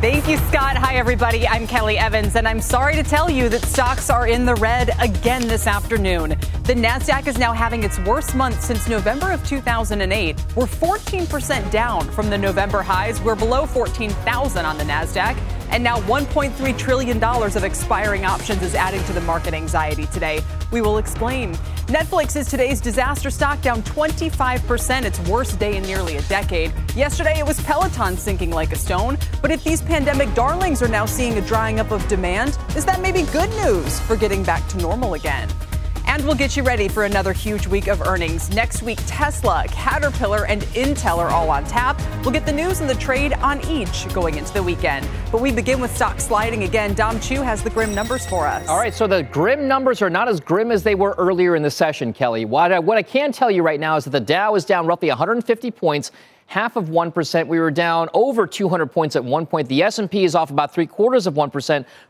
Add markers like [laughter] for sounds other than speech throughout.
Thank you, Scott. Hi, everybody. I'm Kelly Evans, and I'm sorry to tell you that stocks are in the red again this afternoon. The NASDAQ is now having its worst month since November of 2008. We're 14% down from the November highs. We're below 14,000 on the NASDAQ. And now $1.3 trillion of expiring options is adding to the market anxiety today. We will explain. Netflix is today's disaster stock down 25%, its worst day in nearly a decade. Yesterday, it was Peloton sinking like a stone. But if these pandemic darlings are now seeing a drying up of demand, is that maybe good news for getting back to normal again? And we'll get you ready for another huge week of earnings. Next week, Tesla, Caterpillar, and Intel are all on tap. We'll get the news and the trade on each going into the weekend. But we begin with stock sliding again. Dom Chu has the grim numbers for us. All right, so the grim numbers are not as grim as they were earlier in the session, Kelly. What I, what I can tell you right now is that the Dow is down roughly 150 points half of 1%. We were down over 200 points at one point. The S&P is off about three quarters of 1%,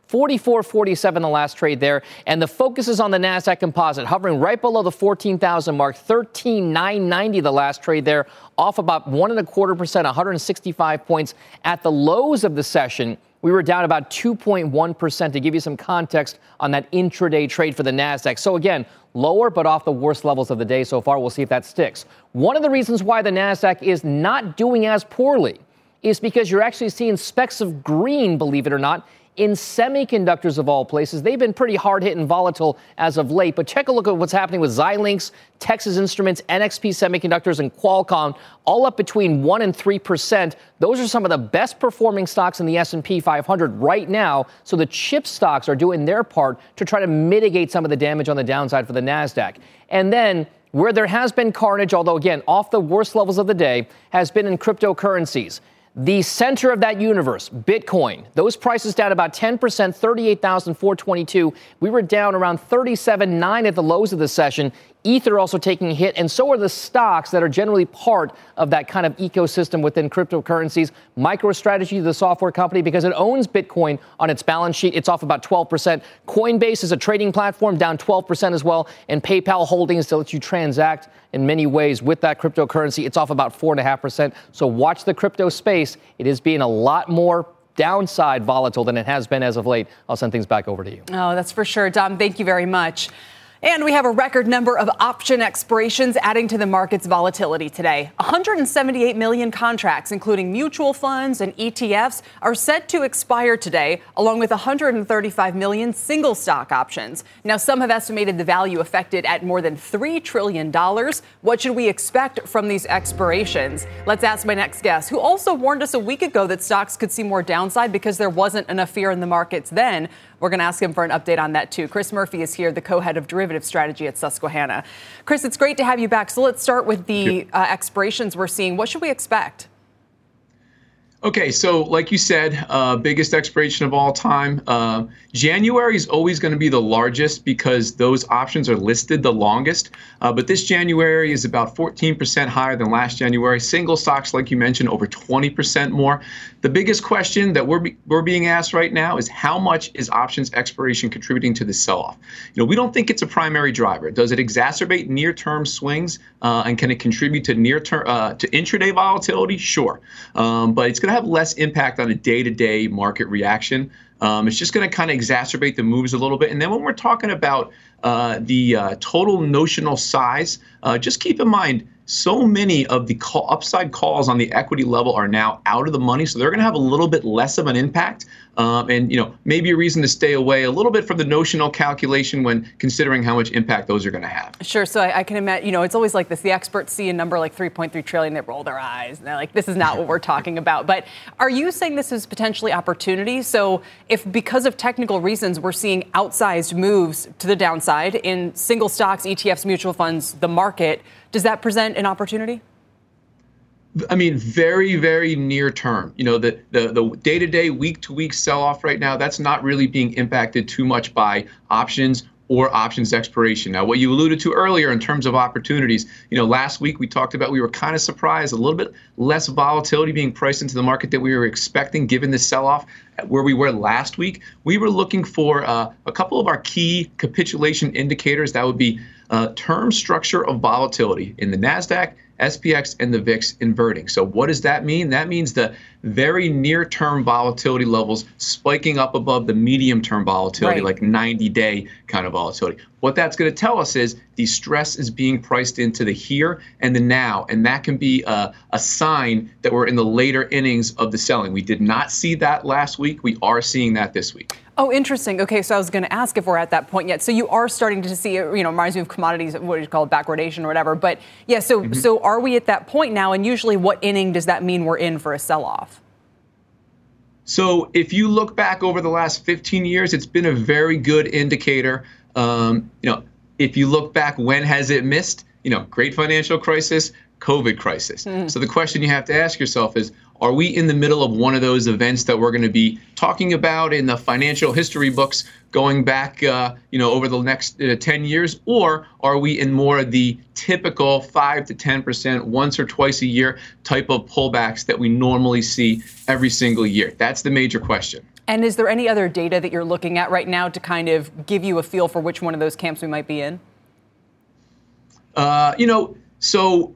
44.47 the last trade there. And the focus is on the NASDAQ composite, hovering right below the 14,000 mark, 13,990 the last trade there, off about one and a quarter percent, 165 points at the lows of the session we were down about 2.1% to give you some context on that intraday trade for the NASDAQ. So, again, lower but off the worst levels of the day so far. We'll see if that sticks. One of the reasons why the NASDAQ is not doing as poorly is because you're actually seeing specks of green, believe it or not, in semiconductors of all places. They've been pretty hard hit and volatile as of late. But check a look at what's happening with Xilinx, Texas Instruments, NXP Semiconductors, and Qualcomm, all up between one and three percent. Those are some of the best performing stocks in the S&P 500 right now. So the chip stocks are doing their part to try to mitigate some of the damage on the downside for the Nasdaq. And then where there has been carnage, although again off the worst levels of the day, has been in cryptocurrencies. The center of that universe, Bitcoin, those prices down about 10%, 38,422. We were down around 37.9 at the lows of the session. Ether also taking a hit, and so are the stocks that are generally part of that kind of ecosystem within cryptocurrencies. MicroStrategy, the software company, because it owns Bitcoin on its balance sheet, it's off about 12%. Coinbase is a trading platform, down 12% as well. And PayPal Holdings to let you transact in many ways with that cryptocurrency, it's off about 4.5%. So watch the crypto space. It is being a lot more downside volatile than it has been as of late. I'll send things back over to you. Oh, that's for sure. Dom, thank you very much. And we have a record number of option expirations adding to the market's volatility today. 178 million contracts, including mutual funds and ETFs, are set to expire today, along with 135 million single stock options. Now, some have estimated the value affected at more than $3 trillion. What should we expect from these expirations? Let's ask my next guest, who also warned us a week ago that stocks could see more downside because there wasn't enough fear in the markets then. We're going to ask him for an update on that too. Chris Murphy is here, the co-head of derivative strategy at Susquehanna. Chris, it's great to have you back. So let's start with the uh, expirations we're seeing. What should we expect? Okay, so like you said, uh, biggest expiration of all time. Uh, January is always going to be the largest because those options are listed the longest. Uh, but this January is about 14% higher than last January. Single stocks, like you mentioned, over 20% more. The biggest question that we're, be, we're being asked right now is how much is options expiration contributing to the sell-off? You know, we don't think it's a primary driver. Does it exacerbate near-term swings uh, and can it contribute to near-term uh, to intraday volatility? Sure, um, but it's going to have less impact on a day-to-day market reaction. Um, it's just going to kind of exacerbate the moves a little bit. And then when we're talking about the uh, total notional size, uh, just keep in mind so many of the call, upside calls on the equity level are now out of the money, so they're going to have a little bit less of an impact. Um, and you know maybe a reason to stay away a little bit from the notional calculation when considering how much impact those are going to have. Sure. So I, I, can imagine. You know, it's always like this: the experts see a number like 3.3 trillion, they roll their eyes, and they're like, "This is not what we're talking about." But are you saying this is potentially opportunity? So if because of technical reasons we're seeing outsized moves to the downside? Downside in single stocks, ETFs, mutual funds, the market. Does that present an opportunity? I mean, very, very near term. You know, the the the day to day, week to week sell off right now. That's not really being impacted too much by options or options expiration. Now, what you alluded to earlier in terms of opportunities, you know, last week we talked about we were kind of surprised a little bit less volatility being priced into the market that we were expecting given the sell-off where we were last week. We were looking for uh, a couple of our key capitulation indicators that would be uh, term structure of volatility in the Nasdaq SPX and the VIX inverting. So what does that mean? That means the very near-term volatility levels spiking up above the medium-term volatility, right. like 90-day kind of volatility. What that's going to tell us is the stress is being priced into the here and the now, and that can be a, a sign that we're in the later innings of the selling. We did not see that last week. We are seeing that this week. Oh, interesting. Okay, so I was going to ask if we're at that point yet. So you are starting to see, you know, reminds me of commodities, what do you call it, backwardation or whatever. But yeah, so mm-hmm. so are we at that point now? And usually, what inning does that mean we're in for a sell-off? So if you look back over the last 15 years, it's been a very good indicator. Um, you know, if you look back, when has it missed? You know, great financial crisis, COVID crisis. Mm-hmm. So the question you have to ask yourself is are we in the middle of one of those events that we're going to be talking about in the financial history books going back, uh, you know, over the next uh, 10 years, or are we in more of the typical five to 10 percent once or twice a year type of pullbacks that we normally see every single year? That's the major question. And is there any other data that you're looking at right now to kind of give you a feel for which one of those camps we might be in? Uh, you know, so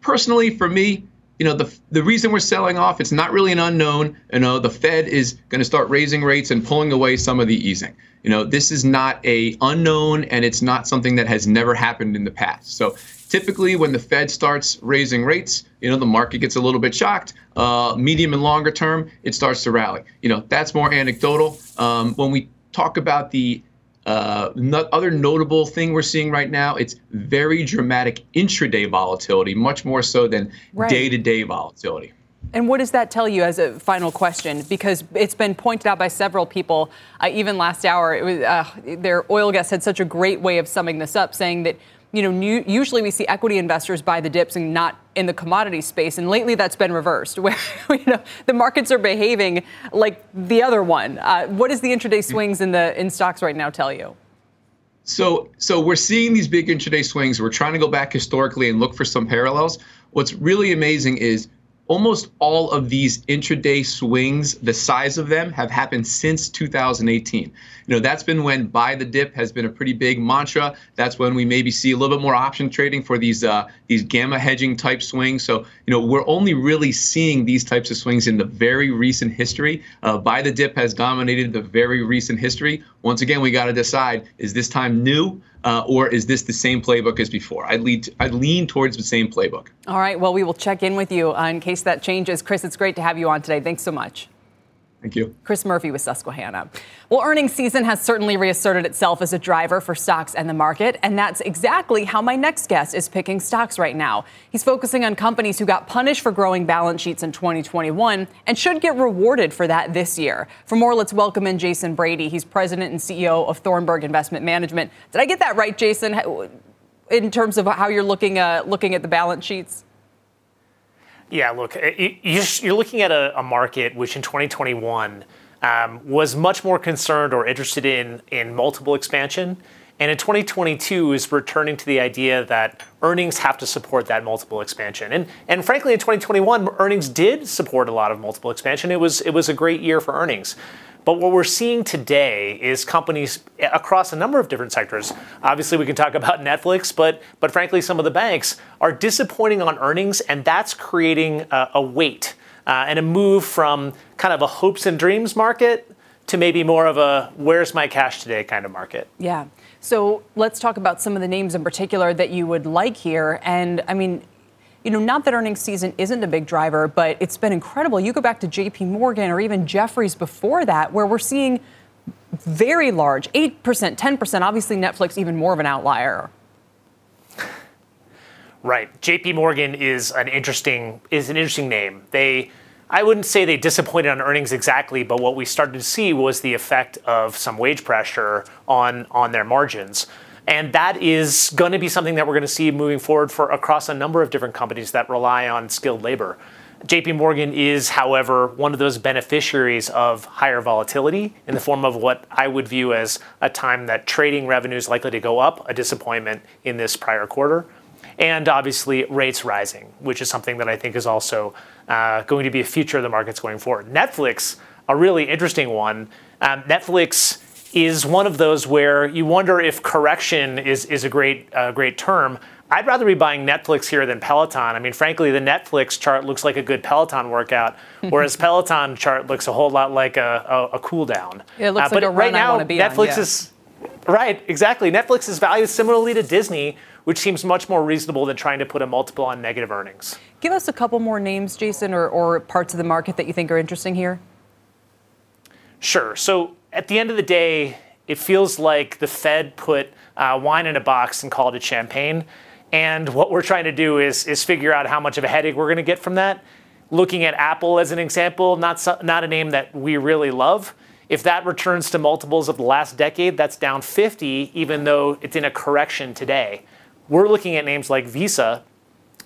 personally, for me, you know, the the reason we're selling off, it's not really an unknown. You know, the Fed is going to start raising rates and pulling away some of the easing. You know, this is not a unknown, and it's not something that has never happened in the past. So typically, when the Fed starts raising rates, you know, the market gets a little bit shocked. Uh, medium and longer term, it starts to rally. You know, that's more anecdotal. Um, when we talk about the uh, other notable thing we're seeing right now, it's very dramatic intraday volatility, much more so than day to day volatility. And what does that tell you as a final question? Because it's been pointed out by several people, uh, even last hour, it was, uh, their oil guest had such a great way of summing this up, saying that you know, new, usually we see equity investors buy the dips and not in the commodity space. And lately that's been reversed, [laughs] where you know, the markets are behaving like the other one. Uh, what does the intraday swings in the in stocks right now tell you? So, so we're seeing these big intraday swings. We're trying to go back historically and look for some parallels. What's really amazing is almost all of these intraday swings, the size of them have happened since 2018. You know, that's been when buy the dip has been a pretty big mantra. That's when we maybe see a little bit more option trading for these uh, these gamma hedging type swings. So, you know, we're only really seeing these types of swings in the very recent history. Uh, buy the dip has dominated the very recent history. Once again, we got to decide: is this time new? Uh, or is this the same playbook as before? I lead, I lean towards the same playbook. All right. Well, we will check in with you uh, in case that changes. Chris, it's great to have you on today. Thanks so much. Thank you. Chris Murphy with Susquehanna. Well, earnings season has certainly reasserted itself as a driver for stocks and the market, and that's exactly how my next guest is picking stocks right now. He's focusing on companies who got punished for growing balance sheets in 2021 and should get rewarded for that this year. For more, let's welcome in Jason Brady. He's president and CEO of Thornburg Investment Management. Did I get that right, Jason? In terms of how you're looking uh, looking at the balance sheets? Yeah, look, you're looking at a, market which in 2021 um, was much more concerned or interested in multiple expansion, and in 2022 is returning to the idea that earnings have to support that multiple expansion. And and frankly, in 2021, earnings did support a lot of multiple expansion. It was it was a great year for earnings. But what we're seeing today is companies across a number of different sectors. Obviously, we can talk about Netflix, but but frankly, some of the banks are disappointing on earnings, and that's creating a, a weight uh, and a move from kind of a hopes and dreams market to maybe more of a where's my cash today kind of market. Yeah. So let's talk about some of the names in particular that you would like here. And I mean, you know, not that earnings season isn't a big driver, but it's been incredible. You go back to JP Morgan or even Jefferies before that, where we're seeing very large 8%, 10%, obviously Netflix even more of an outlier. Right. JP Morgan is an interesting is an interesting name. They I wouldn't say they disappointed on earnings exactly, but what we started to see was the effect of some wage pressure on on their margins. And that is going to be something that we're going to see moving forward for across a number of different companies that rely on skilled labor. JP Morgan is, however, one of those beneficiaries of higher volatility in the form of what I would view as a time that trading revenue is likely to go up, a disappointment in this prior quarter, and obviously rates rising, which is something that I think is also uh, going to be a future of the markets going forward. Netflix, a really interesting one. Um, Netflix is one of those where you wonder if correction is, is a great, uh, great term. I'd rather be buying Netflix here than Peloton. I mean, frankly, the Netflix chart looks like a good Peloton workout, [laughs] whereas Peloton chart looks a whole lot like a, a, a cool down. Yeah, it looks uh, like a right now, Netflix on, yeah. is right, exactly. Netflix is valued similarly to Disney, which seems much more reasonable than trying to put a multiple on negative earnings. Give us a couple more names, Jason, or, or parts of the market that you think are interesting here. Sure. So at the end of the day, it feels like the Fed put uh, wine in a box and called it champagne. And what we're trying to do is, is figure out how much of a headache we're going to get from that. Looking at Apple as an example, not, not a name that we really love. If that returns to multiples of the last decade, that's down 50, even though it's in a correction today. We're looking at names like Visa.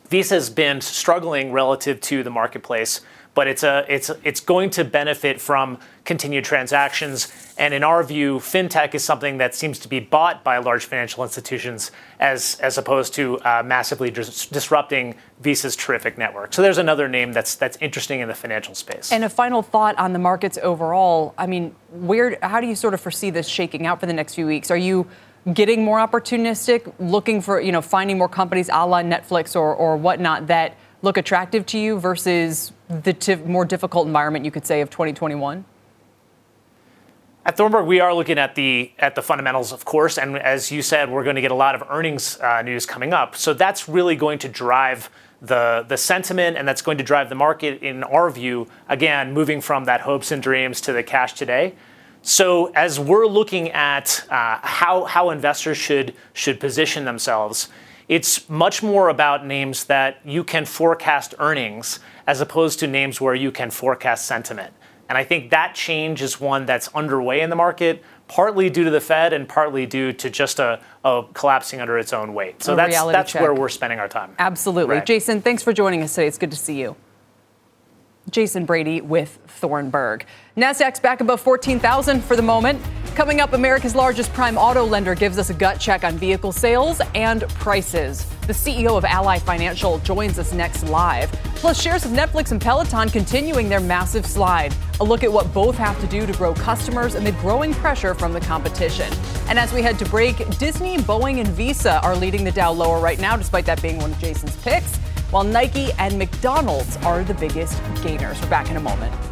Visa has been struggling relative to the marketplace but it's a it's it's going to benefit from continued transactions. And in our view, fintech is something that seems to be bought by large financial institutions as as opposed to uh, massively dis- disrupting Visa's terrific network. So there's another name that's that's interesting in the financial space. And a final thought on the markets overall. I mean, where how do you sort of foresee this shaking out for the next few weeks? Are you getting more opportunistic, looking for you know finding more companies a la Netflix or or whatnot that look attractive to you versus the t- more difficult environment you could say of 2021? At Thornburg, we are looking at the at the fundamentals, of course, and as you said, we're going to get a lot of earnings uh, news coming up. So that's really going to drive the the sentiment, and that's going to drive the market, in our view. Again, moving from that hopes and dreams to the cash today. So as we're looking at uh, how how investors should should position themselves, it's much more about names that you can forecast earnings as opposed to names where you can forecast sentiment. And I think that change is one that's underway in the market, partly due to the Fed and partly due to just a, a collapsing under its own weight. So a that's that's check. where we're spending our time. Absolutely. Right. Jason, thanks for joining us today. It's good to see you. Jason Brady with Thornburg. Nasdaq's back above 14,000 for the moment. Coming up, America's largest prime auto lender gives us a gut check on vehicle sales and prices. The CEO of Ally Financial joins us next live. Plus, shares of Netflix and Peloton continuing their massive slide. A look at what both have to do to grow customers amid growing pressure from the competition. And as we head to break, Disney, Boeing, and Visa are leading the Dow lower right now, despite that being one of Jason's picks while Nike and McDonald's are the biggest gainers. We're back in a moment.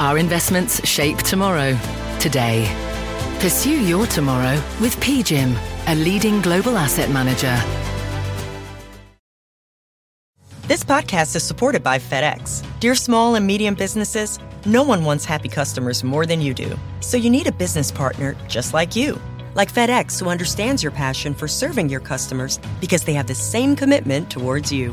Our investments shape tomorrow, today. Pursue your tomorrow with PGIM, a leading global asset manager. This podcast is supported by FedEx. Dear small and medium businesses, no one wants happy customers more than you do. So you need a business partner just like you. Like FedEx, who understands your passion for serving your customers because they have the same commitment towards you.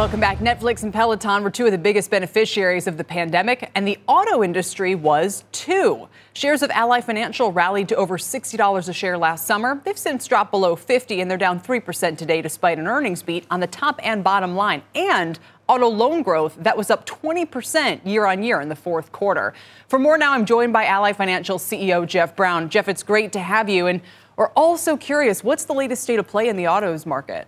Welcome back. Netflix and Peloton were two of the biggest beneficiaries of the pandemic, and the auto industry was too. Shares of Ally Financial rallied to over $60 a share last summer. They've since dropped below 50 and they're down 3% today despite an earnings beat on the top and bottom line and auto loan growth that was up 20% year on year in the fourth quarter. For more now, I'm joined by Ally Financial CEO Jeff Brown. Jeff, it's great to have you and we're also curious, what's the latest state of play in the autos market?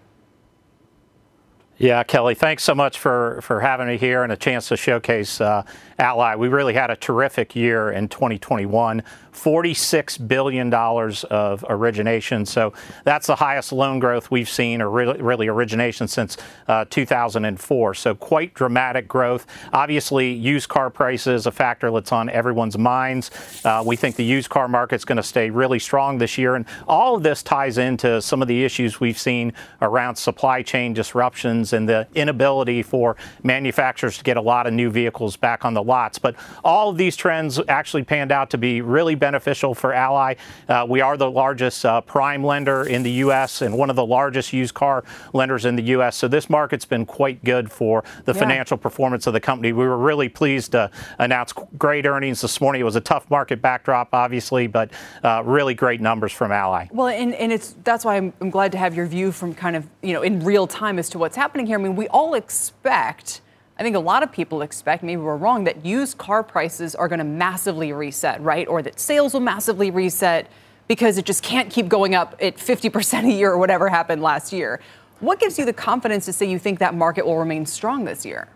Yeah, Kelly, thanks so much for, for having me here and a chance to showcase uh, Ally. We really had a terrific year in 2021. $46 billion of origination. So that's the highest loan growth we've seen, or really, really origination since uh, 2004. So quite dramatic growth. Obviously, used car prices a factor that's on everyone's minds. Uh, we think the used car market's going to stay really strong this year, and all of this ties into some of the issues we've seen around supply chain disruptions and the inability for manufacturers to get a lot of new vehicles back on the lots. But all of these trends actually panned out to be really beneficial for Ally. Uh, we are the largest uh, prime lender in the U.S. and one of the largest used car lenders in the U.S. So this market's been quite good for the yeah. financial performance of the company. We were really pleased to announce great earnings this morning. It was a tough market backdrop, obviously, but uh, really great numbers from Ally. Well, and, and it's that's why I'm, I'm glad to have your view from kind of you know in real time as to what's happening here. I mean, we all expect I think a lot of people expect, maybe we're wrong, that used car prices are going to massively reset, right? Or that sales will massively reset because it just can't keep going up at 50% a year or whatever happened last year. What gives you the confidence to say you think that market will remain strong this year?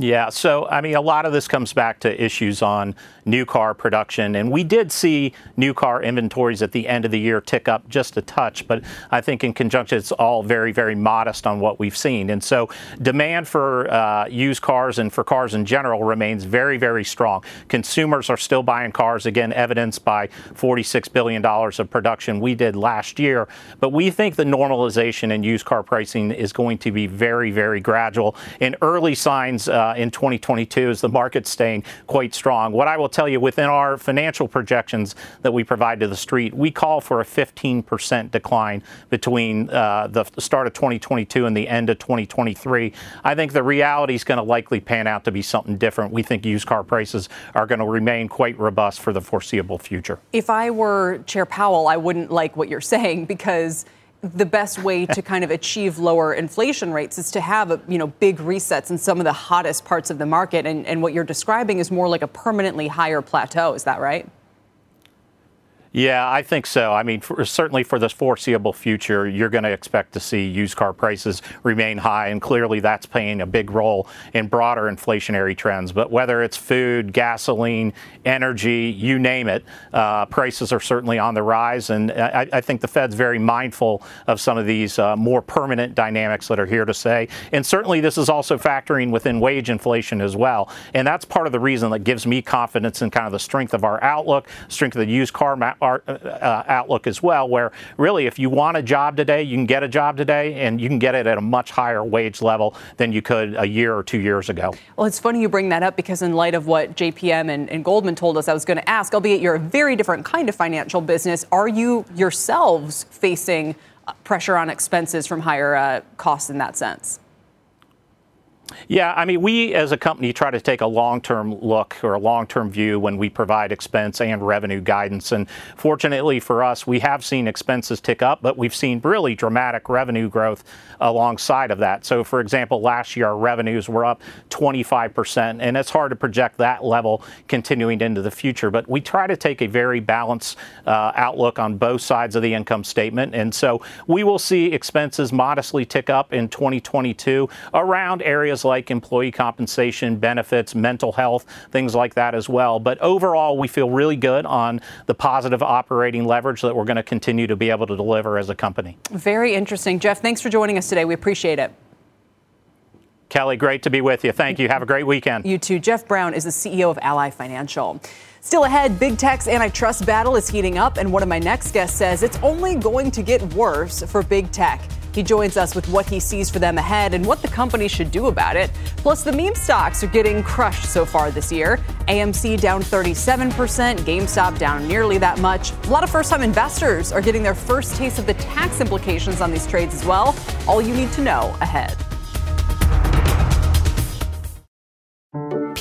Yeah, so I mean, a lot of this comes back to issues on new car production, and we did see new car inventories at the end of the year tick up just a touch, but I think in conjunction, it's all very, very modest on what we've seen. And so, demand for uh, used cars and for cars in general remains very, very strong. Consumers are still buying cars, again, evidenced by $46 billion of production we did last year. But we think the normalization in used car pricing is going to be very, very gradual. In early signs, uh, uh, in 2022 is the market staying quite strong. What I will tell you within our financial projections that we provide to the street, we call for a 15% decline between uh, the start of 2022 and the end of 2023. I think the reality is going to likely pan out to be something different. We think used car prices are going to remain quite robust for the foreseeable future. If I were Chair Powell, I wouldn't like what you're [laughs] saying because the best way to kind of achieve lower inflation rates is to have a, you know big resets in some of the hottest parts of the market. And, and what you're describing is more like a permanently higher plateau. Is that right yeah, I think so. I mean, for, certainly for the foreseeable future, you're going to expect to see used car prices remain high, and clearly that's playing a big role in broader inflationary trends. But whether it's food, gasoline, energy, you name it, uh, prices are certainly on the rise, and I, I, think the Fed's very mindful of some of these uh, more permanent dynamics that are here to stay. And certainly this is also factoring within wage inflation as well, and that's part of the reason that gives me confidence in kind of the strength of our outlook, strength of the used car market our, uh, uh, outlook as well, where really if you want a job today, you can get a job today, and you can get it at a much higher wage level than you could a year or two years ago. Well, it's funny you bring that up because in light of what JPM and, and Goldman told us, I was going to ask, albeit you're a very different kind of financial business, are you yourselves facing uh, pressure on expenses from higher uh, costs in that sense? Yeah, I mean, we as a company try to take a long term look or a long term view when we provide expense and revenue guidance. And fortunately for us, we have seen expenses tick up, but we've seen really dramatic revenue growth alongside of that. So, for example, last year our revenues were up 25%, and it's hard to project that level continuing into the future. But we try to take a very balanced uh, outlook on both sides of the income statement. And so we will see expenses modestly tick up in 2022 around areas areas like employee compensation, benefits, mental health, things like that as well. But overall, we feel really good on the positive operating leverage that we're going to continue to be able to deliver as a company. Very interesting. Jeff, thanks for joining us today. We appreciate it. Kelly, great to be with you. Thank you. Have a great weekend. You too. Jeff Brown is the CEO of Ally Financial. Still ahead, big tech's antitrust battle is heating up, and one of my next guests says it's only going to get worse for big tech. He joins us with what he sees for them ahead and what the company should do about it. Plus, the meme stocks are getting crushed so far this year. AMC down 37%, GameStop down nearly that much. A lot of first time investors are getting their first taste of the tax implications on these trades as well. All you need to know ahead.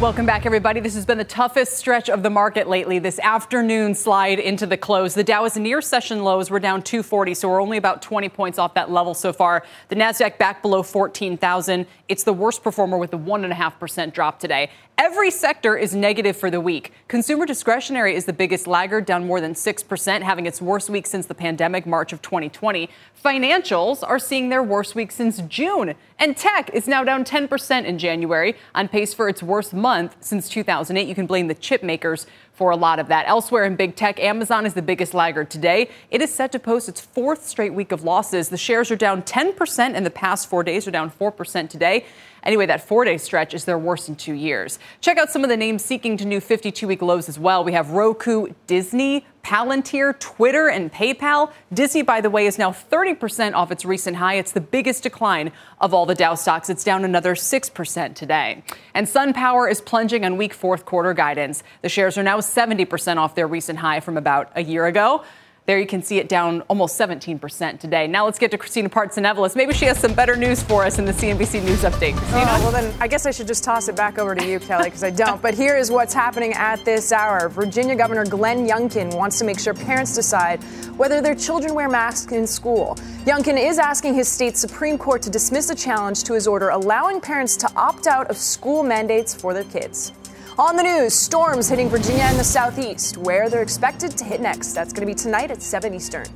Welcome back, everybody. This has been the toughest stretch of the market lately. This afternoon slide into the close. The Dow is near session lows. We're down 240, so we're only about 20 points off that level so far. The Nasdaq back below 14,000. It's the worst performer with a one and a half percent drop today. Every sector is negative for the week. Consumer discretionary is the biggest laggard, down more than 6%, having its worst week since the pandemic, March of 2020. Financials are seeing their worst week since June. And tech is now down 10% in January, on pace for its worst month since 2008. You can blame the chip makers for a lot of that. Elsewhere in big tech, Amazon is the biggest laggard today. It is set to post its fourth straight week of losses. The shares are down 10% in the past four days, are down 4% today. Anyway, that four day stretch is their worst in two years. Check out some of the names seeking to new 52 week lows as well. We have Roku, Disney, Palantir, Twitter, and PayPal. Disney, by the way, is now 30% off its recent high. It's the biggest decline of all the Dow stocks. It's down another 6% today. And SunPower is plunging on weak fourth quarter guidance. The shares are now 70% off their recent high from about a year ago. There you can see it down almost 17% today. Now let's get to Christina Partsinevelos. Maybe she has some better news for us in the CNBC News Update. Christina? Oh, well, then I guess I should just toss it back over to you, Kelly, because I don't. But here is what's happening at this hour. Virginia Governor Glenn Youngkin wants to make sure parents decide whether their children wear masks in school. Youngkin is asking his state's Supreme Court to dismiss a challenge to his order allowing parents to opt out of school mandates for their kids. On the news, storms hitting Virginia and the southeast, where they're expected to hit next. That's going to be tonight at 7 Eastern.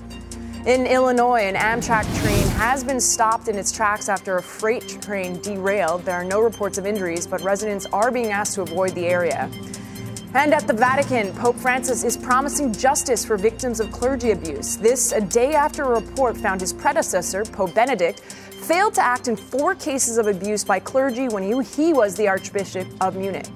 In Illinois, an Amtrak train has been stopped in its tracks after a freight train derailed. There are no reports of injuries, but residents are being asked to avoid the area. And at the Vatican, Pope Francis is promising justice for victims of clergy abuse. This a day after a report found his predecessor, Pope Benedict, failed to act in four cases of abuse by clergy when he, was the Archbishop of Munich.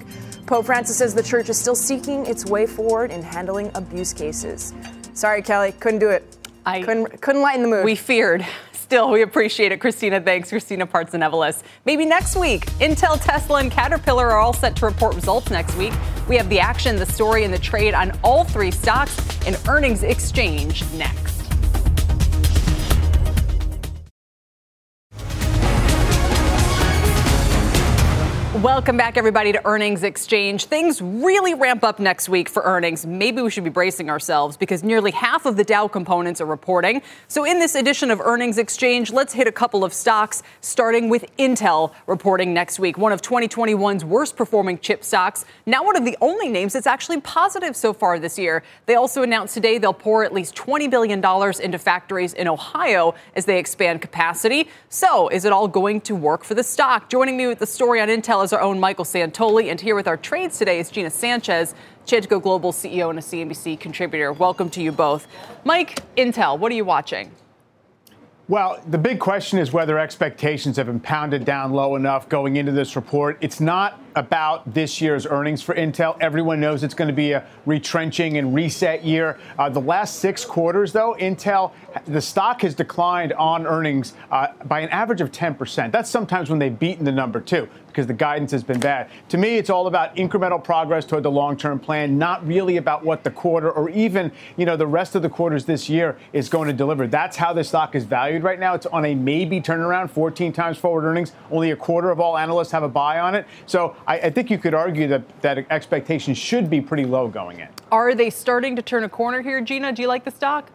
Pope Francis says the church is still seeking its way forward in handling abuse cases. Sorry, Kelly, couldn't do it. I couldn't, couldn't lighten the mood. We feared. [laughs] Still, we appreciate it, Christina. Thanks, Christina Partsinevelos. Maybe next week, Intel, Tesla, and Caterpillar are all set to report results next week. We have the action, the story, and the trade on all three stocks in earnings exchange next. Welcome back, everybody, to Earnings Exchange. Things really ramp up next week for earnings. Maybe we should be bracing ourselves because nearly half of the Dow components are reporting. So, in this edition of Earnings Exchange, let's hit a couple of stocks, starting with Intel reporting next week. One of 2021's worst performing chip stocks, now one of the only names that's actually positive so far this year. They also announced today they'll pour at least $20 billion into factories in Ohio as they expand capacity. So, is it all going to work for the stock? Joining me with the story on Intel is our own Michael Santoli. And here with our trades today is Gina Sanchez, Chantico Global CEO and a CNBC contributor. Welcome to you both. Mike, Intel, what are you watching? Well, the big question is whether expectations have been pounded down low enough going into this report. It's not about this year's earnings for Intel. Everyone knows it's going to be a retrenching and reset year. Uh, the last six quarters, though, Intel, the stock has declined on earnings uh, by an average of 10%. That's sometimes when they've beaten the number, too because the guidance has been bad. To me, it's all about incremental progress toward the long-term plan, not really about what the quarter or even, you know, the rest of the quarters this year is going to deliver. That's how the stock is valued right now. It's on a maybe turnaround, 14 times forward earnings. Only a quarter of all analysts have a buy on it. So I, I think you could argue that, that expectations should be pretty low going in. Are they starting to turn a corner here, Gina? Do you like the stock?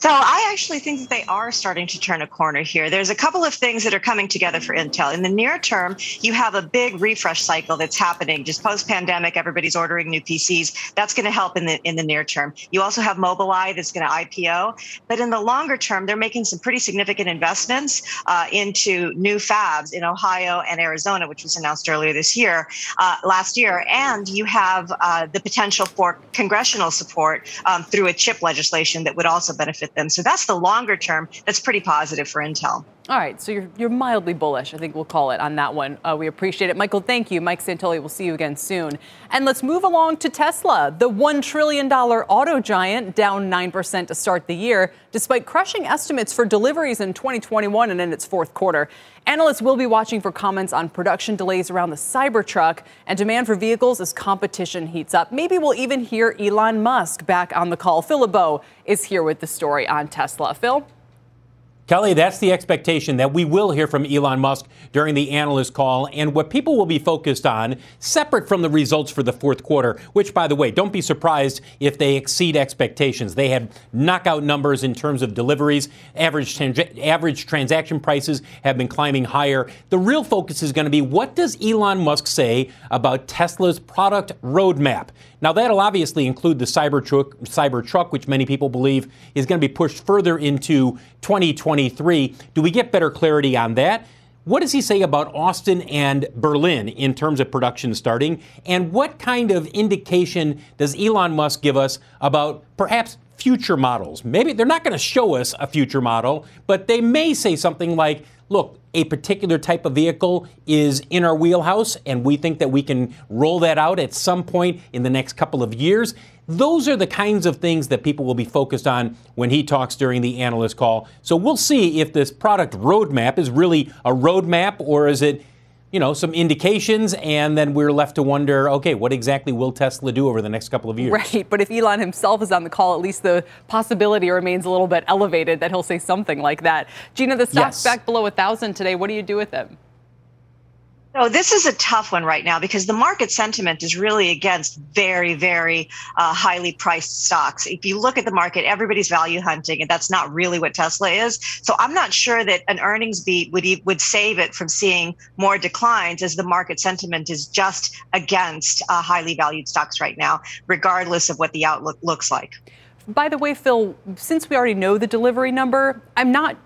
So I actually think that they are starting to turn a corner here. There's a couple of things that are coming together for Intel. In the near term, you have a big refresh cycle that's happening. Just post pandemic, everybody's ordering new PCs. That's going to help in the in the near term. You also have Mobileye that's going to IPO. But in the longer term, they're making some pretty significant investments uh, into new fabs in Ohio and Arizona, which was announced earlier this year, uh, last year. And you have uh, the potential for congressional support um, through a chip legislation that would also benefit them. So that's the longer term. That's pretty positive for Intel. All right, so you're, you're mildly bullish, I think we'll call it on that one. Uh, we appreciate it. Michael, thank you. Mike Santoli, we'll see you again soon. And let's move along to Tesla, the $1 trillion auto giant, down 9% to start the year, despite crushing estimates for deliveries in 2021 and in its fourth quarter. Analysts will be watching for comments on production delays around the Cybertruck and demand for vehicles as competition heats up. Maybe we'll even hear Elon Musk back on the call. Phil LeBeau is here with the story on Tesla. Phil? Kelly, that's the expectation that we will hear from Elon Musk during the analyst call. And what people will be focused on, separate from the results for the fourth quarter, which, by the way, don't be surprised if they exceed expectations. They had knockout numbers in terms of deliveries. Average, average transaction prices have been climbing higher. The real focus is going to be what does Elon Musk say about Tesla's product roadmap? Now, that'll obviously include the Cybertruck, Cybertruck, which many people believe is going to be pushed further into 2023. Do we get better clarity on that? What does he say about Austin and Berlin in terms of production starting? And what kind of indication does Elon Musk give us about perhaps future models? Maybe they're not going to show us a future model, but they may say something like, look, a particular type of vehicle is in our wheelhouse, and we think that we can roll that out at some point in the next couple of years. Those are the kinds of things that people will be focused on when he talks during the analyst call. So we'll see if this product roadmap is really a roadmap or is it you know, some indications, and then we're left to wonder, okay, what exactly will Tesla do over the next couple of years? Right, but if Elon himself is on the call, at least the possibility remains a little bit elevated that he'll say something like that. Gina, the stock's yes. back below a thousand today. What do you do with them? So this is a tough one right now because the market sentiment is really against very, very uh, highly priced stocks. If you look at the market, everybody's value hunting, and that's not really what Tesla is. So I'm not sure that an earnings beat would would save it from seeing more declines, as the market sentiment is just against uh, highly valued stocks right now, regardless of what the outlook looks like. By the way, Phil, since we already know the delivery number, I'm not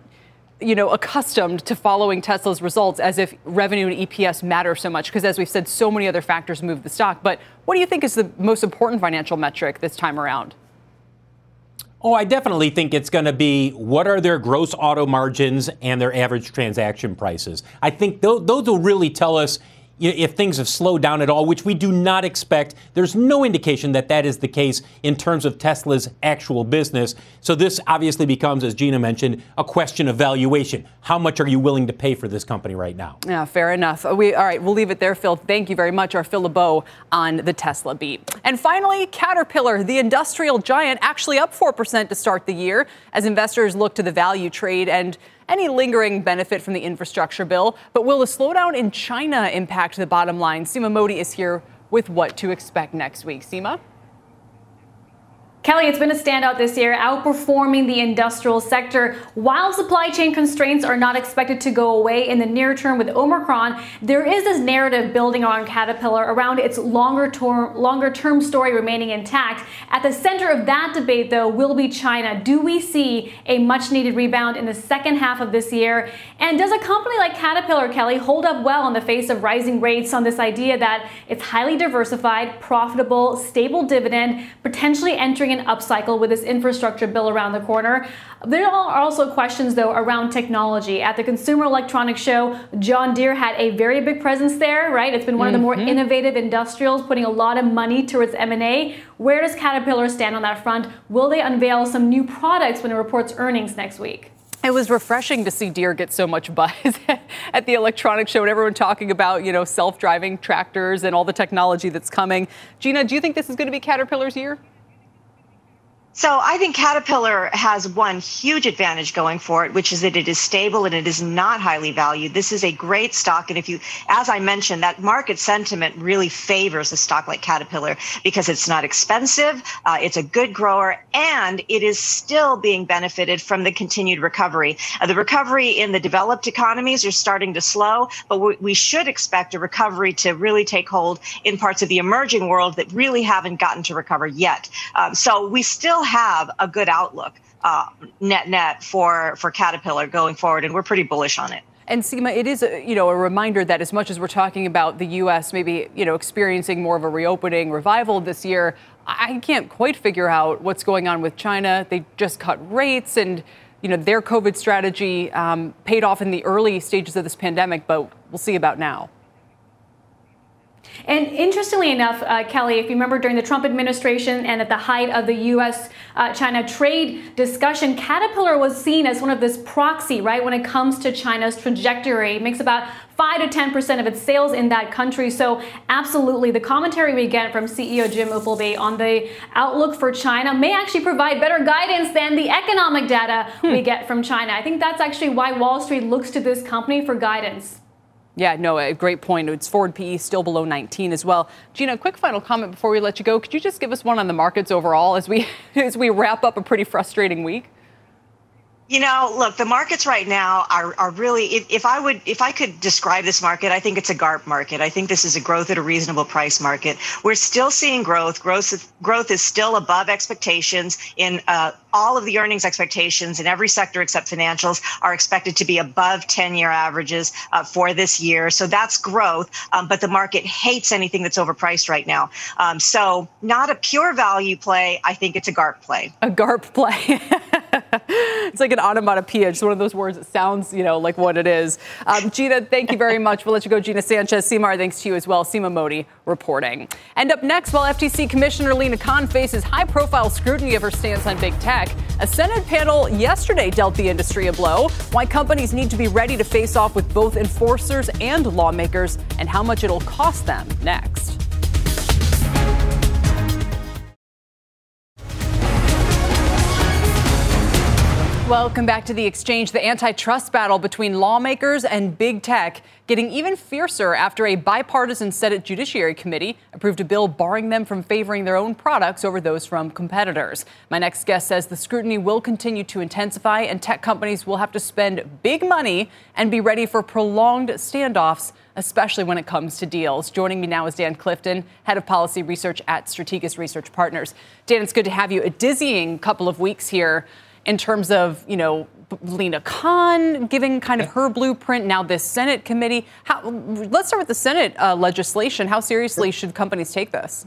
you know, accustomed to following Tesla's results as if revenue and EPS matter so much because as we've said so many other factors move the stock. But what do you think is the most important financial metric this time around? Oh, I definitely think it's going to be what are their gross auto margins and their average transaction prices. I think those, will really tell us if things have slowed down at all, which we do not expect. There's no indication that that is the case in terms of Tesla's actual business. So this obviously becomes, as Gina mentioned, a question of valuation. How much are you willing to pay for this company right now? Yeah, fair enough. Uh, we all right. We'll leave it there, Phil. Thank you very much. Our Phil LeBeau on the Tesla beat. And finally, Caterpillar, the industrial giant, actually up four percent to start the year as investors look to the value trade and any lingering benefit from the infrastructure bill. But will the slowdown in China impact the bottom line? Seema Modi is here with what to expect next week. Seema? Kelly, it's been a standout this year, outperforming the industrial sector. While supply chain constraints are not expected to go away in the near term with Omicron, there is this narrative building around Caterpillar around its longer term, longer term story remaining intact. At the center of that debate, though, will be China. Do we see a much needed rebound in the second half of this year? And does a company like Caterpillar, Kelly, hold up well in the face of rising rates on this idea that it's highly diversified, profitable, stable dividend, potentially entering an upcycle with this infrastructure bill around the corner. There are also questions, though, around technology. At the Consumer Electronics Show, John Deere had a very big presence there, right? It's been one mm-hmm. of the more mm-hmm. innovative industrials, putting a lot of money towards M&A. Where does Caterpillar stand on that front? Will they unveil some new products when it reports earnings next week? It was refreshing to see Deere get so much buzz [laughs] at the electronics show and everyone talking about, you know, self-driving tractors and all the technology that's coming. Gina, do you think this is going to be Caterpillar's year? So I think Caterpillar has one huge advantage going for it, which is that it is stable and it is not highly valued. This is a great stock. And if you, as I mentioned, that market sentiment really favors a stock like Caterpillar because it's not expensive, uh, it's a good grower, and it is still being benefited from the continued recovery. Uh, the recovery in the developed economies are starting to slow, but we, we should expect a recovery to really take hold in parts of the emerging world that really haven't gotten to recover yet. Um, so we still have a good outlook uh, net net for for Caterpillar going forward, and we're pretty bullish on it. And Seema, it is a, you know a reminder that as much as we're talking about the U.S. maybe you know experiencing more of a reopening revival this year, I can't quite figure out what's going on with China. They just cut rates and. You know their COVID strategy um, paid off in the early stages of this pandemic, but we'll see about now. And interestingly enough, uh, Kelly, if you remember during the Trump administration and at the height of the U.S. Uh, China trade discussion, Caterpillar was seen as one of this proxy, right, when it comes to China's trajectory. It makes about 5 to 10% of its sales in that country. So, absolutely, the commentary we get from CEO Jim Umpleby on the outlook for China may actually provide better guidance than the economic data hmm. we get from China. I think that's actually why Wall Street looks to this company for guidance. Yeah, no, a great point. It's forward PE still below 19 as well. Gina, a quick final comment before we let you go. Could you just give us one on the markets overall as we [laughs] as we wrap up a pretty frustrating week? You know, look, the markets right now are, are really, if, if I would, if I could describe this market, I think it's a GARP market. I think this is a growth at a reasonable price market. We're still seeing growth. Growth, growth is still above expectations in uh, all of the earnings expectations in every sector except financials are expected to be above 10 year averages uh, for this year. So that's growth. Um, but the market hates anything that's overpriced right now. Um, so not a pure value play. I think it's a GARP play. A GARP play. [laughs] it's like an onomatopoeia, just one of those words that sounds, you know, like what it is. Um, Gina, thank you very much. We'll let you go, Gina Sanchez. Seema, thanks to you as well. Seema Modi reporting. And up next, while FTC Commissioner Lina Khan faces high profile scrutiny of her stance on big tech, a Senate panel yesterday dealt the industry a blow. Why companies need to be ready to face off with both enforcers and lawmakers, and how much it'll cost them next. Welcome back to the exchange. The antitrust battle between lawmakers and big tech getting even fiercer after a bipartisan Senate Judiciary Committee approved a bill barring them from favoring their own products over those from competitors. My next guest says the scrutiny will continue to intensify and tech companies will have to spend big money and be ready for prolonged standoffs especially when it comes to deals. Joining me now is Dan Clifton, head of policy research at Strategas Research Partners. Dan, it's good to have you. A dizzying couple of weeks here in terms of, you know, Lina Khan giving kind of her blueprint. Now, this Senate committee. How, let's start with the Senate uh, legislation. How seriously should companies take this?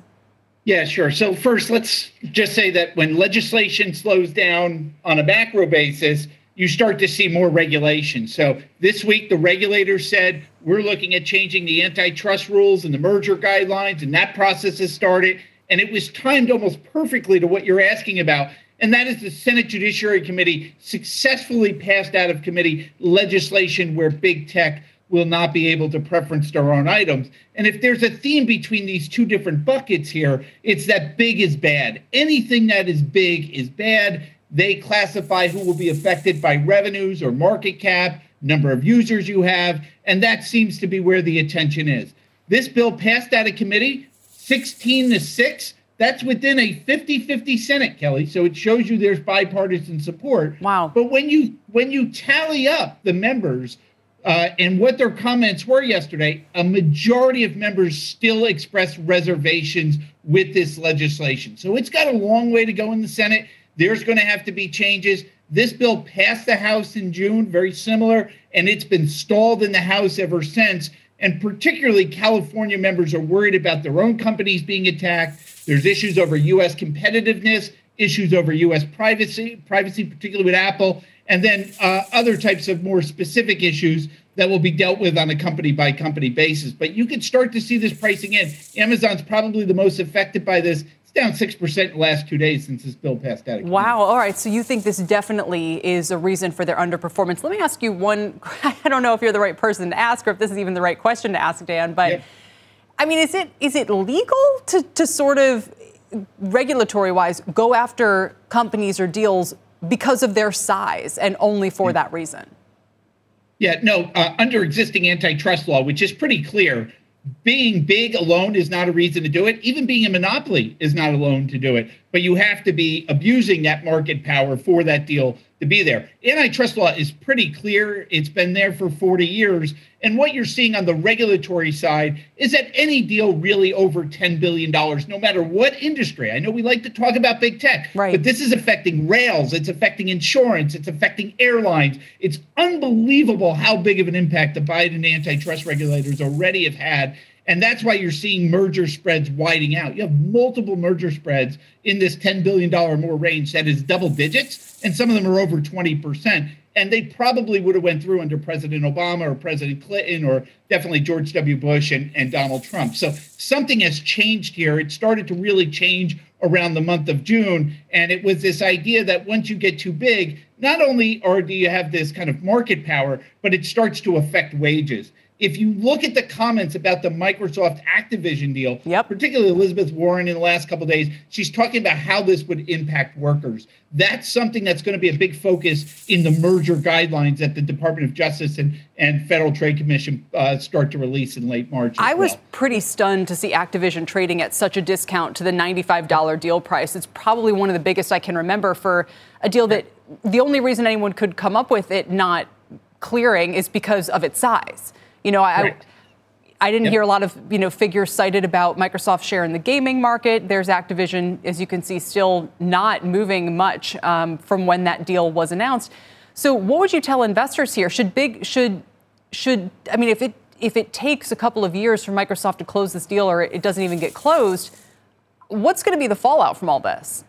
Yeah, sure. So, first, let's just say that when legislation slows down on a macro basis, you start to see more regulation. So, this week, the regulators said we're looking at changing the antitrust rules and the merger guidelines, and that process has started. And it was timed almost perfectly to what you're asking about and that is the Senate Judiciary Committee successfully passed out of committee legislation where big tech will not be able to preference their own items. And if there's a theme between these two different buckets here, it's that big is bad. Anything that is big is bad. They classify who will be affected by revenues or market cap, number of users you have, and that seems to be where the attention is. This bill passed out of committee 16 to 6 that's within a 50-50 Senate, Kelly. So it shows you there's bipartisan support. Wow. But when you when you tally up the members uh, and what their comments were yesterday, a majority of members still expressed reservations with this legislation. So it's got a long way to go in the Senate. There's going to have to be changes. This bill passed the House in June, very similar, and it's been stalled in the House ever since. And particularly, California members are worried about their own companies being attacked there's issues over U.S. competitiveness, issues over U.S. privacy, privacy particularly with Apple, and then uh, other types of more specific issues that will be dealt with on a company by company basis. But you can start to see this pricing in. Amazon's probably the most affected by this. It's down 6% in the last two days since this bill passed out. Wow. All right. So you think this definitely is a reason for their underperformance. Let me ask you one. [laughs] I don't know if you're the right person to ask or if this is even the right question to ask, Dan, but. I mean, is it is it legal to, to sort of regulatory wise, go after companies or deals because of their size and only for that reason? Yeah, no, uh, under existing antitrust law, which is pretty clear, being big alone is not a reason to do it. Even being a monopoly is not alone to do it. But you have to be abusing that market power for that deal to be there. Antitrust law is pretty clear. It's been there for 40 years. And what you're seeing on the regulatory side is that any deal really over $10 billion, no matter what industry, I know we like to talk about big tech, right. but this is affecting rails, it's affecting insurance, it's affecting airlines. It's unbelievable how big of an impact the Biden antitrust regulators already have had and that's why you're seeing merger spreads widening out. You have multiple merger spreads in this $10 billion more range that is double digits, and some of them are over 20%. And they probably would have went through under President Obama or President Clinton or definitely George W. Bush and, and Donald Trump. So something has changed here. It started to really change around the month of June. And it was this idea that once you get too big, not only or do you have this kind of market power, but it starts to affect wages if you look at the comments about the Microsoft Activision deal, yep. particularly Elizabeth Warren in the last couple days, she's talking about how this would impact workers. That's something that's going to be a big focus in the merger guidelines that the Department of Justice and, and Federal Trade Commission uh, start to release in late March. I well. was pretty stunned to see Activision trading at such a discount to the $95 deal price. It's probably one of the biggest I can remember for a deal that the only reason anyone could come up with it not clearing is because of its size. You know, I. I didn't yep. hear a lot of you know figures cited about Microsoft's share in the gaming market. There's Activision, as you can see, still not moving much um, from when that deal was announced. So, what would you tell investors here? Should big should should I mean if it if it takes a couple of years for Microsoft to close this deal or it doesn't even get closed, what's going to be the fallout from all this?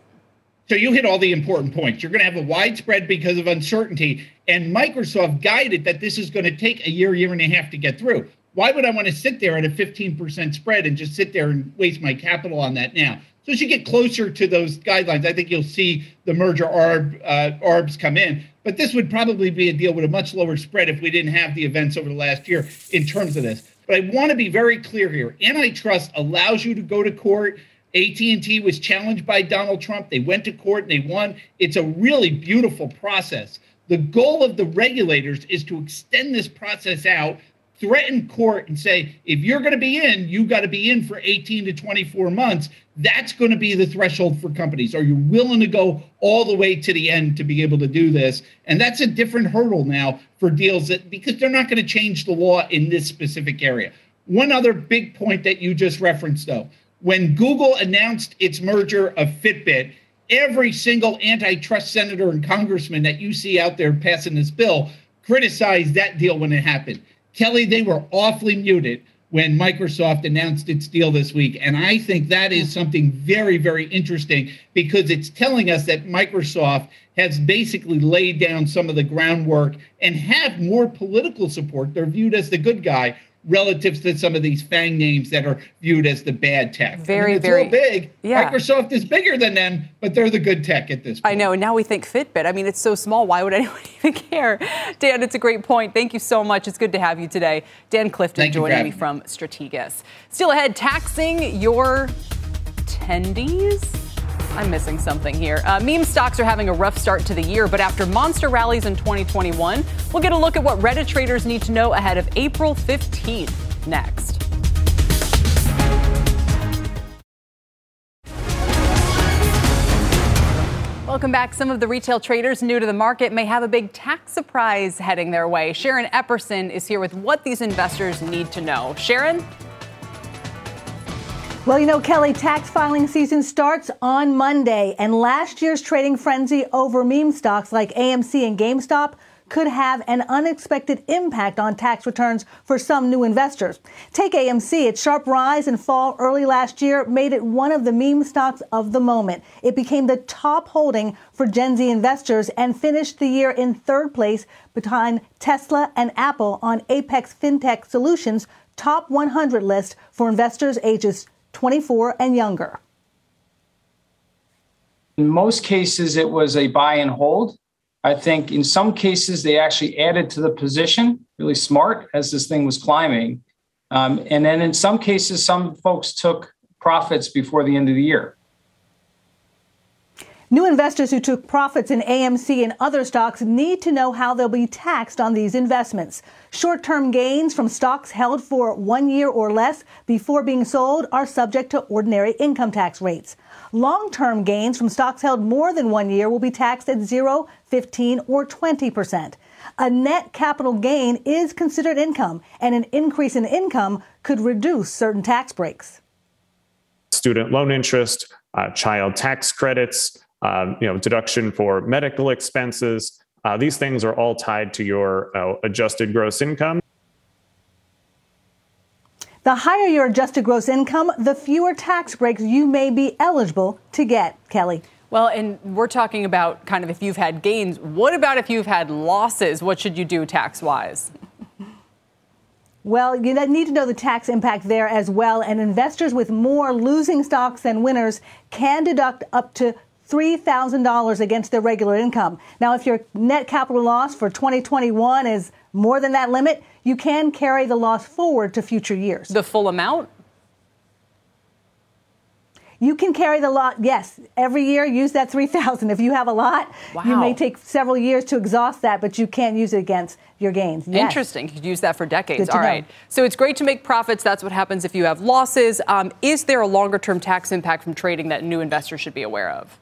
So you hit all the important points. You're going to have a widespread because of uncertainty. And Microsoft guided that this is going to take a year, year and a half to get through. Why would I want to sit there at a 15% spread and just sit there and waste my capital on that now? So as you get closer to those guidelines, I think you'll see the merger ARB, uh, ARBs come in. But this would probably be a deal with a much lower spread if we didn't have the events over the last year in terms of this. But I want to be very clear here. Antitrust allows you to go to court AT&T was challenged by Donald Trump. They went to court and they won. It's a really beautiful process. The goal of the regulators is to extend this process out, threaten court and say, if you're going to be in, you got to be in for 18 to 24 months. That's going to be the threshold for companies. Are you willing to go all the way to the end to be able to do this? And that's a different hurdle now for deals that because they're not going to change the law in this specific area. One other big point that you just referenced, though when Google announced its merger of Fitbit, every single antitrust senator and congressman that you see out there passing this bill criticized that deal when it happened. Kelly, they were awfully muted when Microsoft announced its deal this week. And I think that is something very, very interesting because it's telling us that Microsoft has basically laid down some of the groundwork and have more political support. They're viewed as the good guy relative to some of these FANG names that are viewed as the bad tech. Very, I mean, very big. Yeah. Microsoft is bigger than them, but they're the good tech at this point. I know. And now we think Fitbit. I mean, it's so small. Why would [laughs] anyone even care? Dan, it's a great point. Thank you so much. It's good to have you today. Dan Clifton Thank joining me from Strategas. Still ahead, taxing your attendees. I'm missing something here. Uh, meme stocks are having a rough start to the year, but after monster rallies in 2021, we'll get a look at what Reddit traders need to know ahead of April 15th next. Welcome back. Some of the retail traders new to the market may have a big tax surprise heading their way. Sharon Epperson is here with what these investors need to know. Sharon? Well, you know, Kelly, tax filing season starts on Monday, and last year's trading frenzy over meme stocks like AMC and GameStop could have an unexpected impact on tax returns for some new investors. Take AMC. Its sharp rise and fall early last year made it one of the meme stocks of the moment. It became the top holding for Gen Z investors and finished the year in third place behind Tesla and Apple on Apex FinTech Solutions top 100 list for investors ages 24 and younger. In most cases, it was a buy and hold. I think in some cases, they actually added to the position, really smart as this thing was climbing. Um, and then in some cases, some folks took profits before the end of the year. New investors who took profits in AMC and other stocks need to know how they'll be taxed on these investments. Short term gains from stocks held for one year or less before being sold are subject to ordinary income tax rates. Long term gains from stocks held more than one year will be taxed at 0, 15, or 20 percent. A net capital gain is considered income, and an increase in income could reduce certain tax breaks. Student loan interest, uh, child tax credits, um, you know, deduction for medical expenses. Uh, these things are all tied to your uh, adjusted gross income. The higher your adjusted gross income, the fewer tax breaks you may be eligible to get, Kelly. Well, and we're talking about kind of if you've had gains. What about if you've had losses? What should you do tax wise? Well, you need to know the tax impact there as well. And investors with more losing stocks than winners can deduct up to $3,000 against their regular income. Now, if your net capital loss for 2021 is more than that limit, you can carry the loss forward to future years. The full amount? You can carry the lot, yes. Every year, use that 3000 If you have a lot, wow. you may take several years to exhaust that, but you can't use it against your gains. Yes. Interesting. You could use that for decades. All right. Know. So it's great to make profits. That's what happens if you have losses. Um, is there a longer term tax impact from trading that new investors should be aware of?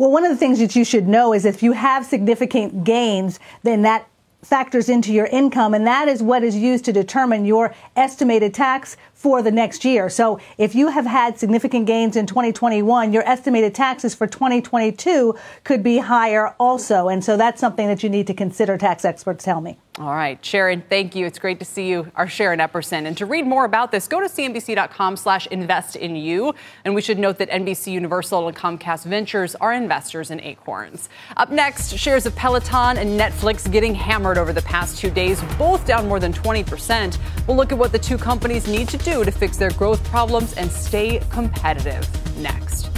Well, one of the things that you should know is if you have significant gains, then that factors into your income, and that is what is used to determine your estimated tax for the next year. So if you have had significant gains in 2021, your estimated taxes for 2022 could be higher also. And so that's something that you need to consider, tax experts tell me. All right, Sharon, thank you. It's great to see you, our Sharon Epperson. And to read more about this, go to cnbc.com slash invest in you. And we should note that NBC Universal and Comcast Ventures are investors in Acorns. Up next, shares of Peloton and Netflix getting hammered over the past two days, both down more than 20%. We'll look at what the two companies need to do do to fix their growth problems and stay competitive. Next.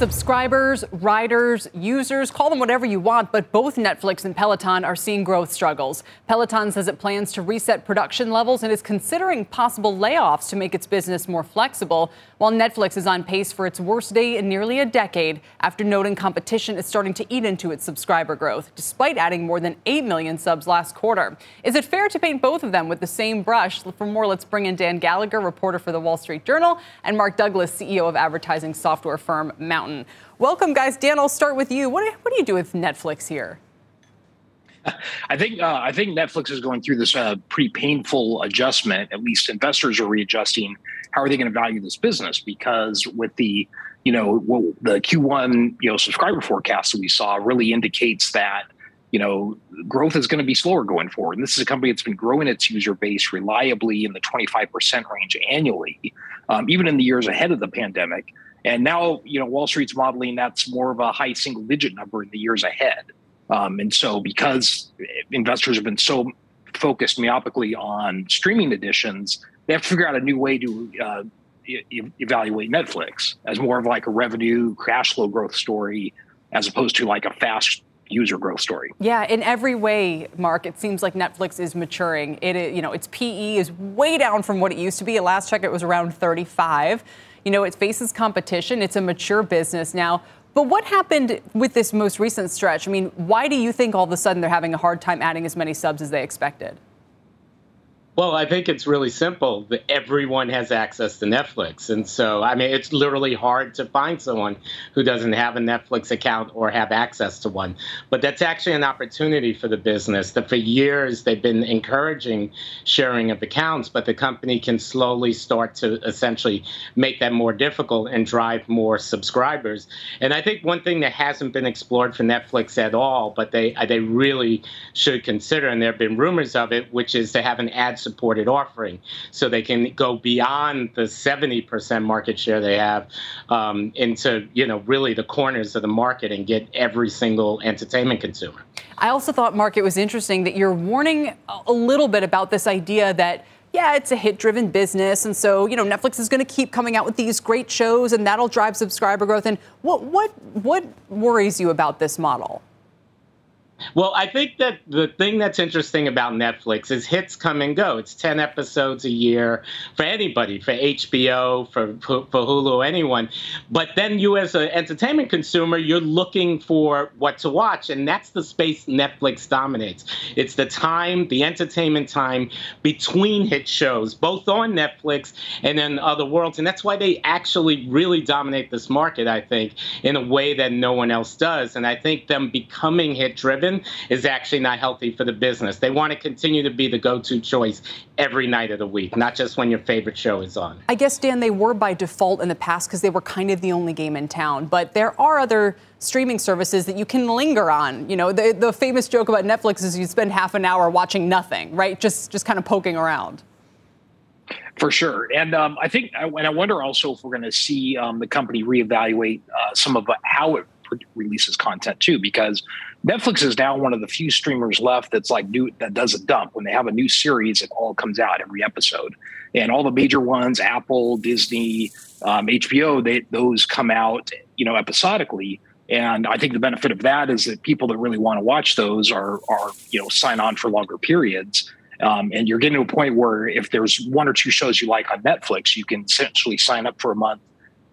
Subscribers, riders, users, call them whatever you want, but both Netflix and Peloton are seeing growth struggles. Peloton says it plans to reset production levels and is considering possible layoffs to make its business more flexible, while Netflix is on pace for its worst day in nearly a decade after noting competition is starting to eat into its subscriber growth, despite adding more than 8 million subs last quarter. Is it fair to paint both of them with the same brush? For more, let's bring in Dan Gallagher, reporter for the Wall Street Journal, and Mark Douglas, CEO of advertising software firm Mountain. Mountain. Welcome, guys. Dan, I'll start with you. What, what do you do with Netflix here? I think uh, I think Netflix is going through this uh, pretty painful adjustment. At least investors are readjusting. How are they going to value this business? Because with the you know the Q1 you know subscriber forecast that we saw really indicates that you know growth is going to be slower going forward. And this is a company that's been growing its user base reliably in the 25% range annually, um, even in the years ahead of the pandemic. And now, you know, Wall Street's modeling that's more of a high single digit number in the years ahead. Um, and so, because investors have been so focused myopically on streaming additions, they have to figure out a new way to uh, e- evaluate Netflix as more of like a revenue cash flow growth story, as opposed to like a fast user growth story. Yeah, in every way, Mark, it seems like Netflix is maturing. It, you know, its PE is way down from what it used to be. At last check, it was around 35. You know, it faces competition. It's a mature business now. But what happened with this most recent stretch? I mean, why do you think all of a sudden they're having a hard time adding as many subs as they expected? Well, I think it's really simple. Everyone has access to Netflix. And so, I mean, it's literally hard to find someone who doesn't have a Netflix account or have access to one. But that's actually an opportunity for the business that for years they've been encouraging sharing of accounts, but the company can slowly start to essentially make that more difficult and drive more subscribers. And I think one thing that hasn't been explored for Netflix at all, but they, they really should consider, and there have been rumors of it, which is to have an ad supported offering so they can go beyond the 70% market share they have um, into you know really the corners of the market and get every single entertainment consumer i also thought mark it was interesting that you're warning a little bit about this idea that yeah, it's a hit driven business. And so, you know, Netflix is going to keep coming out with these great shows and that'll drive subscriber growth. And what, what, what worries you about this model? Well, I think that the thing that's interesting about Netflix is hits come and go. It's 10 episodes a year for anybody, for HBO, for, for, Hulu, anyone. But then you, as an entertainment consumer, you're looking for what to watch. And that's the space Netflix dominates. It's the time, the entertainment time between hit shows, both on Netflix and in other worlds. And that's why they actually really dominate this market, I think, in a way that no one else does. And I think them becoming hit driven is actually not healthy for the business. They want to continue to be the go to choice every night of the week, not just when your favorite show is on. I guess, Dan, they were by default in the past because they were kind of the only game in town. But there are other streaming services that you can linger on. You know, the, the famous joke about Netflix is you spend half an hour watching nothing, right? Just, just kind of poking around. For sure, and um, I think, and I wonder also if we're going to see um, the company reevaluate uh, some of how it releases content too, because Netflix is now one of the few streamers left that's like new that does a dump when they have a new series. It all comes out every episode, and all the major ones, Apple, Disney, um, HBO, they those come out you know episodically. And I think the benefit of that is that people that really want to watch those are are you know sign on for longer periods. Um, and you're getting to a point where if there's one or two shows you like on Netflix, you can essentially sign up for a month.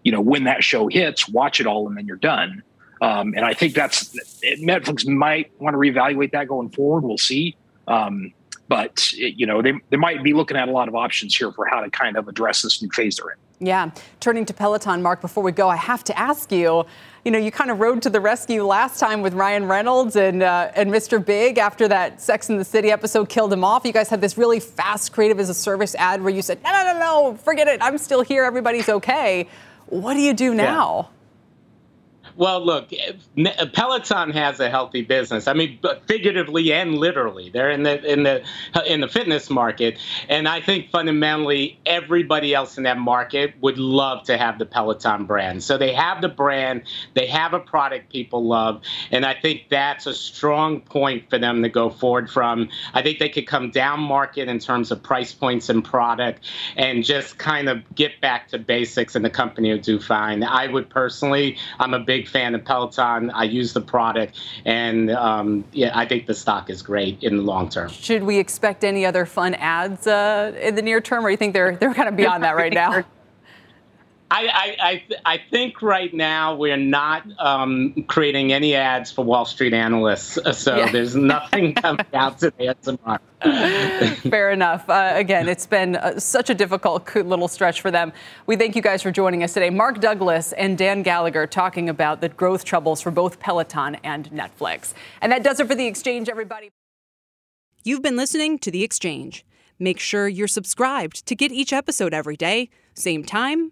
You know, when that show hits, watch it all, and then you're done. Um, and I think that's Netflix might want to reevaluate that going forward. We'll see. Um, but it, you know, they, they might be looking at a lot of options here for how to kind of address this new phase they're in. Yeah. Turning to Peloton, Mark, before we go, I have to ask you. You know, you kind of rode to the rescue last time with Ryan Reynolds and uh, and Mr. Big after that Sex in the City episode killed him off. You guys had this really fast creative as a service ad where you said, "No, no, no, no, forget it. I'm still here. Everybody's okay." What do you do now? Yeah. Well, look, eh, eh, Peloton has a healthy business. I mean, figuratively and literally, they're in the in the uh, in the fitness market, and I think fundamentally everybody else in that market would love to have the Peloton brand. So they have the brand, they have a product people love, and I think that's a strong point for them to go forward from. I think they could come down market in terms of price points and product, and just kind of get back to basics, and the company would do fine. I would personally, I'm a big fan of Peloton. I use the product, and um, yeah, I think the stock is great in the long term. Should we expect any other fun ads uh, in the near term, or you think they're they're kind of beyond that right now? [laughs] I, I, I, think right now we're not um, creating any ads for Wall Street analysts, so yeah. there's nothing [laughs] coming out today or tomorrow. Fair enough. Uh, again, it's been uh, such a difficult little stretch for them. We thank you guys for joining us today. Mark Douglas and Dan Gallagher talking about the growth troubles for both Peloton and Netflix. And that does it for The Exchange, everybody. You've been listening to The Exchange. Make sure you're subscribed to get each episode every day, same time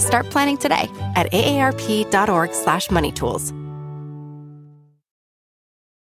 Start planning today at aarp.org/moneytools.